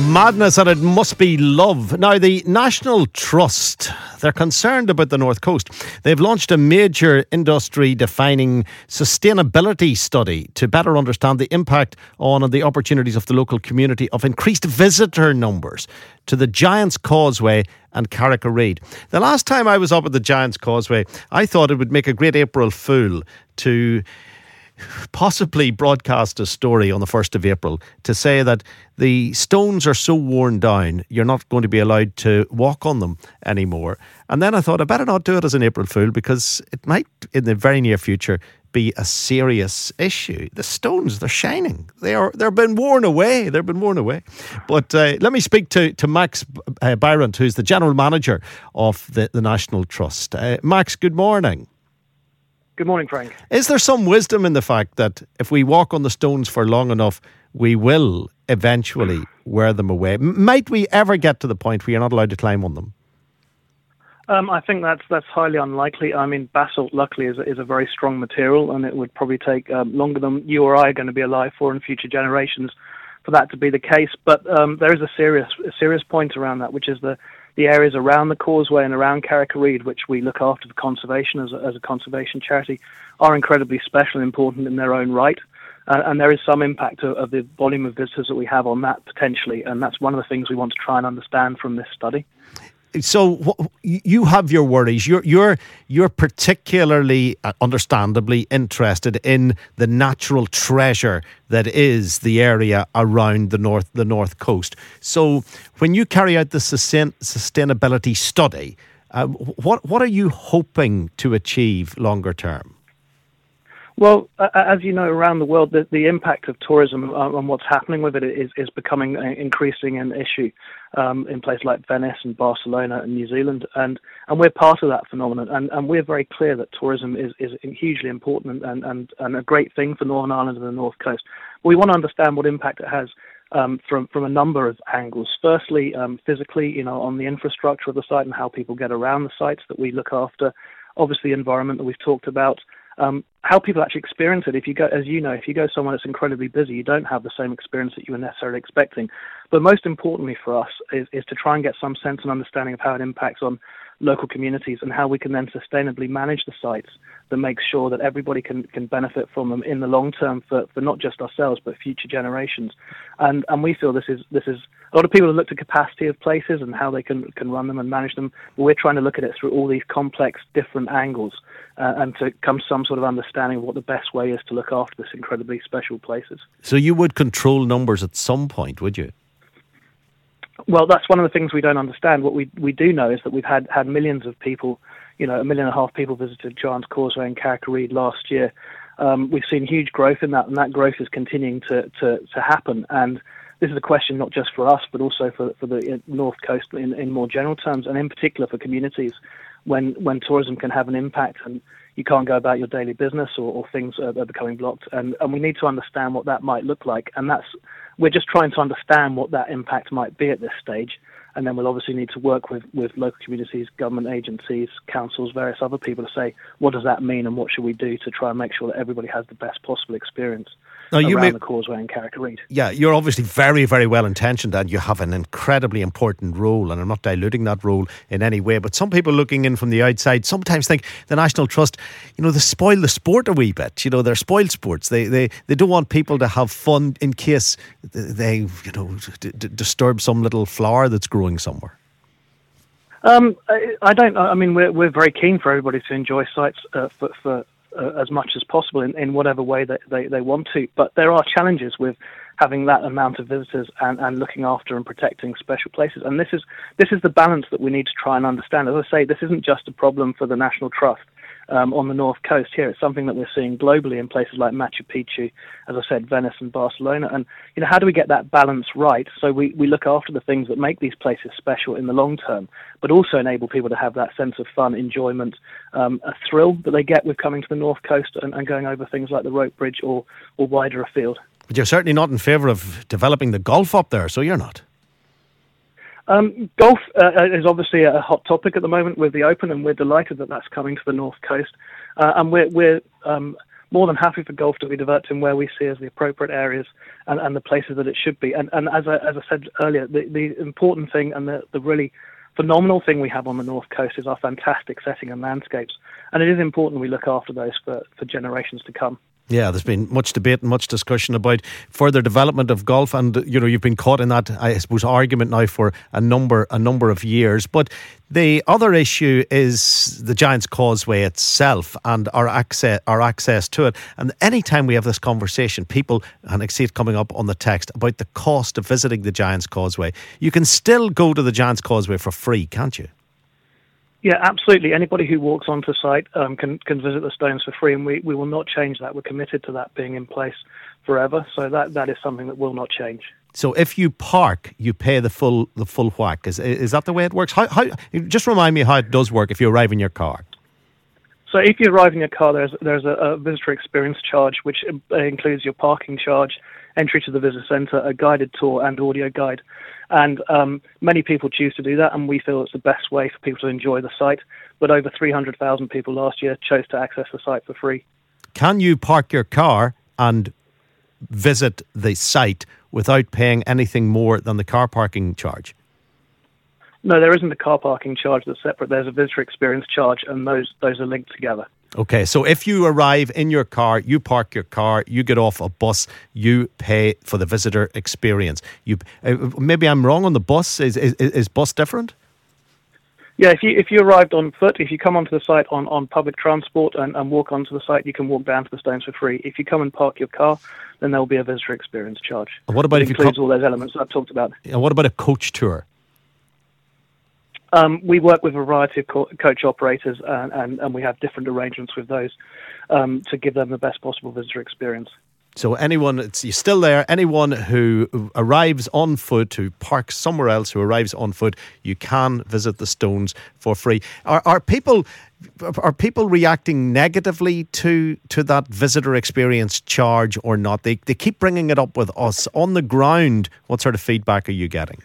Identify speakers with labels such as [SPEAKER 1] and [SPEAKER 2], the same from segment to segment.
[SPEAKER 1] Madness and it must be love. Now, the National Trust, they're concerned about the North Coast. They've launched a major industry defining sustainability study to better understand the impact on the opportunities of the local community of increased visitor numbers to the Giants Causeway and Carrick-a-Rede. The last time I was up at the Giants Causeway, I thought it would make a great April Fool to possibly broadcast a story on the 1st of April to say that the stones are so worn down, you're not going to be allowed to walk on them anymore. And then I thought I better not do it as an April Fool because it might, in the very near future, be a serious issue. The stones, they're shining. They are, they're been worn away. They've been worn away. But uh, let me speak to, to Max uh, Bryant, who's the general manager of the, the National Trust. Uh, Max, good morning.
[SPEAKER 2] Good morning, Frank.
[SPEAKER 1] Is there some wisdom in the fact that if we walk on the stones for long enough, we will eventually wear them away? Might we ever get to the point where you're not allowed to climb on them?
[SPEAKER 2] Um, I think that's that's highly unlikely. I mean, basalt, luckily, is a, is a very strong material, and it would probably take um, longer than you or I are going to be alive for in future generations for that to be the case. But um, there is a serious a serious point around that, which is the the areas around the causeway and around Carrick-a-Rede, which we look after for conservation as a, as a conservation charity, are incredibly special and important in their own right. Uh, and there is some impact of, of the volume of visitors that we have on that potentially, and that's one of the things we want to try and understand from this study.
[SPEAKER 1] So you have your worries. You're you're you're particularly, uh, understandably, interested in the natural treasure that is the area around the north the north coast. So when you carry out the sustain, sustainability study, uh, what what are you hoping to achieve longer term?
[SPEAKER 2] Well, uh, as you know, around the world, the, the impact of tourism uh, and what's happening with it is, is becoming an increasing an issue um, in places like Venice and Barcelona and New Zealand, and, and we're part of that phenomenon. And, and we're very clear that tourism is, is hugely important and, and, and a great thing for Northern Ireland and the North Coast. But we want to understand what impact it has um, from from a number of angles. Firstly, um, physically, you know, on the infrastructure of the site and how people get around the sites that we look after. Obviously, environment that we've talked about um, how people actually experience it. If you go, as you know, if you go somewhere that's incredibly busy, you don't have the same experience that you were necessarily expecting. But most importantly for us is, is to try and get some sense and understanding of how it impacts on local communities and how we can then sustainably manage the sites that makes sure that everybody can, can benefit from them in the long term for, for not just ourselves but future generations. And and we feel this is this is a lot of people have looked at capacity of places and how they can can run them and manage them. But we're trying to look at it through all these complex different angles uh, and to come to some sort of understanding of what the best way is to look after this incredibly special places.
[SPEAKER 1] So you would control numbers at some point, would you?
[SPEAKER 2] Well, that's one of the things we don't understand. What we we do know is that we've had had millions of people, you know, a million and a half people visited Giant's Causeway and Carrick-a-Rede last year. Um, we've seen huge growth in that, and that growth is continuing to to, to happen. And this is a question not just for us, but also for for the uh, North Coast in, in more general terms, and in particular for communities. When when tourism can have an impact and you can't go about your daily business or, or things are, are becoming blocked, and and we need to understand what that might look like, and that's we're just trying to understand what that impact might be at this stage. and then we'll obviously need to work with, with local communities, government agencies, councils, various other people to say what does that mean and what should we do to try and make sure that everybody has the best possible experience now, you around may, the causeway in Carrick-a-Rede.
[SPEAKER 1] Yeah, you're obviously very, very well intentioned and you have an incredibly important role, and I'm not diluting that role in any way. But some people looking in from the outside sometimes think the National Trust, you know, they spoil the sport a wee bit. You know, they're spoiled sports. They they, they don't want people to have fun in case they, you know, d- d- disturb some little flower that's growing somewhere.
[SPEAKER 2] Um, I, I, don't. I mean, we're we're very keen for everybody to enjoy sites uh, for, for uh, as much as possible in, in whatever way that they, they want to. But there are challenges with having that amount of visitors and, and looking after and protecting special places. And this is this is the balance that we need to try and understand. As I say, this isn't just a problem for the National Trust um, on the north coast here. It's something that we're seeing globally in places like Machu Picchu, as I said, Venice and Barcelona. And you know, how do we get that balance right so we, we look after the things that make these places special in the long term, but also enable people to have that sense of fun, enjoyment, um, a thrill that they get with coming to the north coast and, and going over things like the rope bridge or, or wider afield.
[SPEAKER 1] But you're certainly not in favour of developing the golf up there, so you're not.
[SPEAKER 2] Um, golf uh, uh, is obviously a hot topic at the moment with the Open, and we're delighted that that's coming to the north coast. Uh, and we're, we're um, more than happy for golf to be developed in where we see as the appropriate areas and, and the places that it should be. And, and as, I, as I said earlier, the, the important thing and the, the really phenomenal thing we have on the north coast is our fantastic setting and landscapes. And it is important we look after those for, for generations to come.
[SPEAKER 1] Yeah, there's been much debate and much discussion about further development of golf, and you know you've been caught in that, I suppose, argument now for a number a number of years. But the other issue is the Giants Causeway itself and our access our access to it. And anytime we have this conversation, people and I see it coming up on the text about the cost of visiting the Giants Causeway, you can still go to the Giants Causeway for free, can't you?
[SPEAKER 2] Yeah, absolutely. Anybody who walks onto site um, can can visit the stones for free, and we, we will not change that. We're committed to that being in place forever. So that, that is something that will not change.
[SPEAKER 1] So if you park, you pay the full the full whack. Is is that the way it works? How, how just remind me how it does work if you arrive in your car.
[SPEAKER 2] So if you arrive in your car, there's there's a, a visitor experience charge, which uh, includes your parking charge, entry to the visitor centre, a guided tour, and audio guide. And um, many people choose to do that, and we feel it's the best way for people to enjoy the site. But over 300,000 people last year chose to access the site for free.
[SPEAKER 1] Can you park your car and visit the site without paying anything more than the car parking charge?
[SPEAKER 2] No, there isn't a car parking charge that's separate. There's a visitor experience charge, and those those are linked together.
[SPEAKER 1] Okay, so if you arrive in your car, you park your car, you get off a bus, you pay for the visitor experience. You uh, maybe I'm wrong on the bus. Is is, is bus different?
[SPEAKER 2] Yeah, if you if you arrived on foot, if you come onto the site on, on public transport and, and walk onto the site, you can walk down to the stones for free. If you come and park your car, then there will be a visitor experience charge.
[SPEAKER 1] And what about
[SPEAKER 2] it
[SPEAKER 1] if
[SPEAKER 2] includes
[SPEAKER 1] you
[SPEAKER 2] all those elements I've talked about?
[SPEAKER 1] And what about a coach tour?
[SPEAKER 2] Um, we work with a variety of co- coach operators, and, and, and, we have different arrangements with those um, to give them the best possible visitor experience.
[SPEAKER 1] So anyone, it's you're still there. Anyone who arrives on foot, who parks somewhere else, who arrives on foot, you can visit the stones for free. Are, are people are people reacting negatively to to that visitor experience charge or not? They they keep bringing it up with us on the ground. What sort of feedback are you getting?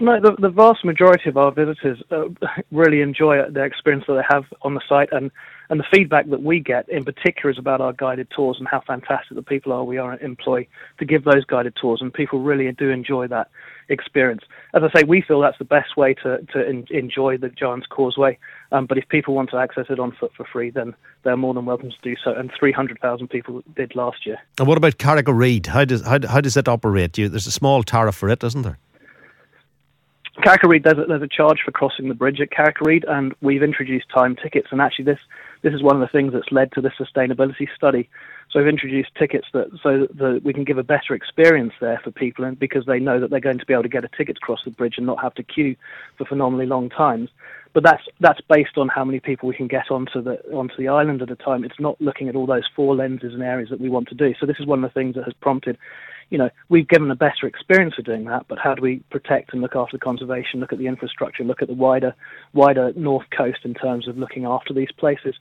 [SPEAKER 2] No, the, the vast majority of our visitors uh, really enjoy the experience that they have on the site, and, and the feedback that we get in particular is about our guided tours and how fantastic the people are we are employ to give those guided tours, and people really do enjoy that experience. As I say, we feel that's the best way to, to enjoy the Giants Causeway, um, but if people want to access it on foot for free, then they're more than welcome to do so, and 300,000 people did last year.
[SPEAKER 1] And what about Carrick-a-Rede? How does, how, how does it operate? You, there's a small tariff for it, isn't there?
[SPEAKER 2] Carrick-a-Rede, there's a, there's a charge for crossing the bridge at Carrick-a-Rede, and we've introduced time tickets. And actually, this this is one of the things that's led to the sustainability study. So we've introduced tickets that so that we can give a better experience there for people, and because they know that they're going to be able to get a ticket to cross the bridge and not have to queue for phenomenally long times. But that's that's based on how many people we can get onto the onto the island at a time. It's not looking at all those four lenses and areas that we want to do. So this is one of the things that has prompted you know, we've given a better experience of doing that, but how do we protect and look after conservation, look at the infrastructure, look at the wider, wider north coast in terms of looking after these places?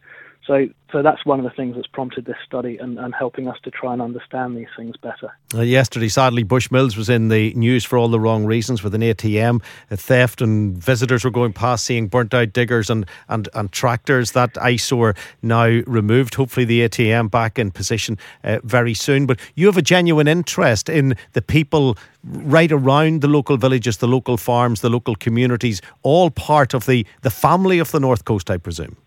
[SPEAKER 2] So, so that's one of the things that's prompted this study and, and helping us to try and understand these things better.
[SPEAKER 1] Uh, yesterday, sadly, Bushmills was in the news for all the wrong reasons with an ATM theft, and visitors were going past seeing burnt out diggers and, and, and tractors. That eyesore now removed. Hopefully, the ATM back in position uh, very soon. But you have a genuine interest in the people right around the local villages, the local farms, the local communities, all part of the, the family of the North Coast, I presume.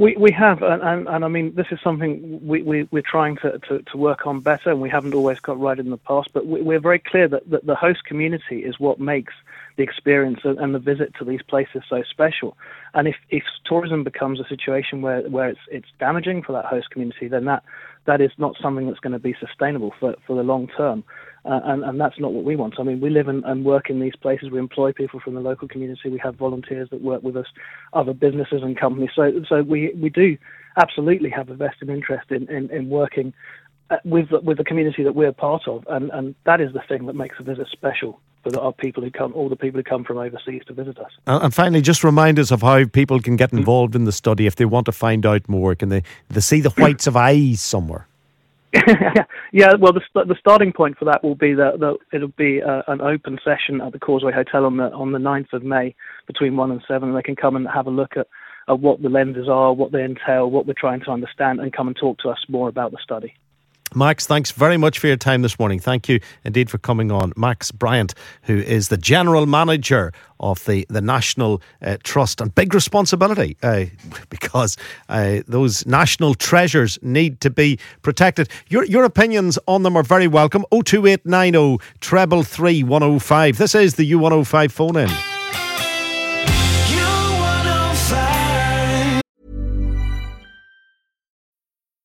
[SPEAKER 2] We we have, uh, and, and, and, I mean, this is something we, we, we're trying to, to, to, work on better, and we haven't always got right in the past, but we, are very clear that, that the host community is what makes the experience and the visit to these places so special. And if, if tourism becomes a situation where, where it's, it's damaging for that host community, then that, that is not something that's going to be sustainable for, for the long term. Uh, and, and that's not what we want. I mean, we live and, and work in these places. We employ people from the local community. We have volunteers that work with us, other businesses and companies. So, so we, we do absolutely have a vested interest in, in, in working uh, with with the community that we're part of, and, and that is the thing that makes a visit special for the, our people who come, all the people who come from overseas to visit us.
[SPEAKER 1] And finally, just remind us of how people can get involved in the study if they want to find out more. Can they, they see the whites of eyes somewhere?
[SPEAKER 2] yeah, well, the, the starting point for that will be that, that it'll be uh, an open session at the Causeway Hotel on the on the 9th of May between one and seven. And they can come and have a look at, at what the lenses are, what they entail, what we're trying to understand, and come and talk to us more about the study.
[SPEAKER 1] Max, thanks very much for your time this morning. Thank you indeed for coming on. Max Bryant, who is the general manager of the, the National uh, Trust, and big responsibility uh, because uh, those national treasures need to be protected. Your, your opinions on them are very welcome. 02890 treble 3105. This is the U105 phone in.